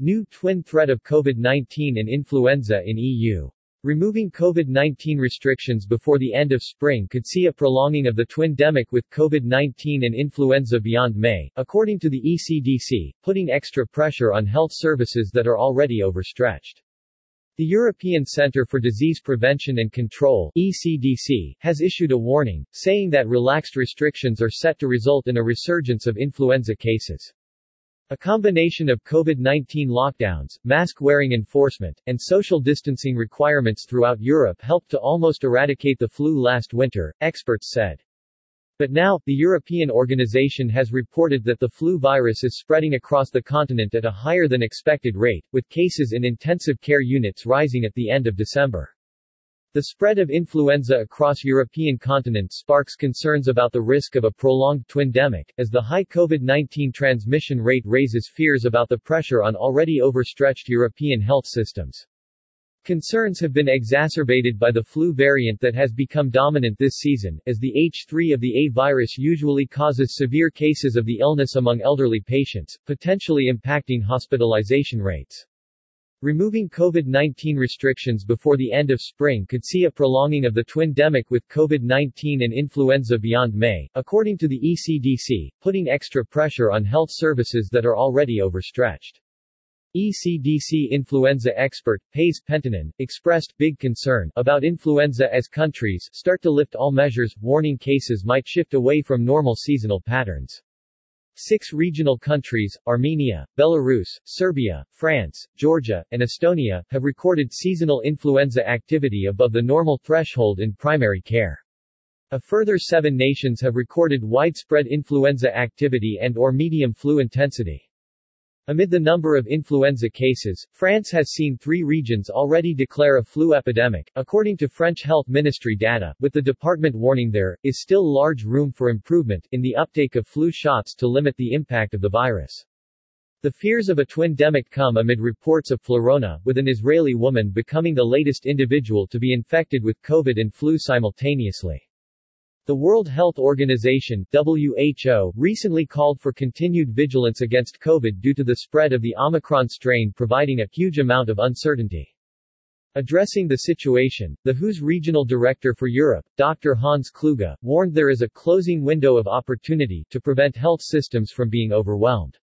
New twin threat of COVID-19 and influenza in EU. Removing COVID-19 restrictions before the end of spring could see a prolonging of the twin twindemic with COVID-19 and influenza beyond May, according to the ECDC, putting extra pressure on health services that are already overstretched. The European Centre for Disease Prevention and Control ECDC, has issued a warning, saying that relaxed restrictions are set to result in a resurgence of influenza cases. A combination of COVID-19 lockdowns, mask-wearing enforcement, and social distancing requirements throughout Europe helped to almost eradicate the flu last winter, experts said. But now, the European organization has reported that the flu virus is spreading across the continent at a higher than expected rate, with cases in intensive care units rising at the end of December. The spread of influenza across European continent sparks concerns about the risk of a prolonged twindemic, as the high COVID-19 transmission rate raises fears about the pressure on already overstretched European health systems. Concerns have been exacerbated by the flu variant that has become dominant this season, as the H3 of the A virus usually causes severe cases of the illness among elderly patients, potentially impacting hospitalization rates. Removing COVID-19 restrictions before the end of spring could see a prolonging of the twin twindemic with COVID-19 and influenza beyond May, according to the ECDC, putting extra pressure on health services that are already overstretched. ECDC influenza expert, Pasi Penttinen, expressed big concern about influenza as countries start to lift all measures, warning cases might shift away from normal seasonal patterns. Six regional countries, Armenia, Belarus, Serbia, France, Georgia, and Estonia, have recorded seasonal influenza activity above the normal threshold in primary care. A further seven nations have recorded widespread influenza activity and or medium flu intensity. Amid the number of influenza cases, France has seen three regions already declare a flu epidemic, according to French Health Ministry data, with the department warning there is still large room for improvement in the uptake of flu shots to limit the impact of the virus. The fears of a twin twindemic come amid reports of flurona, with an Israeli woman becoming the latest individual to be infected with COVID and flu simultaneously. The World Health Organization WHO, recently called for continued vigilance against COVID due to the spread of the Omicron strain providing a huge amount of uncertainty. Addressing the situation, the WHO's regional director for Europe, Dr. Hans Kluge, warned there is a closing window of opportunity to prevent health systems from being overwhelmed.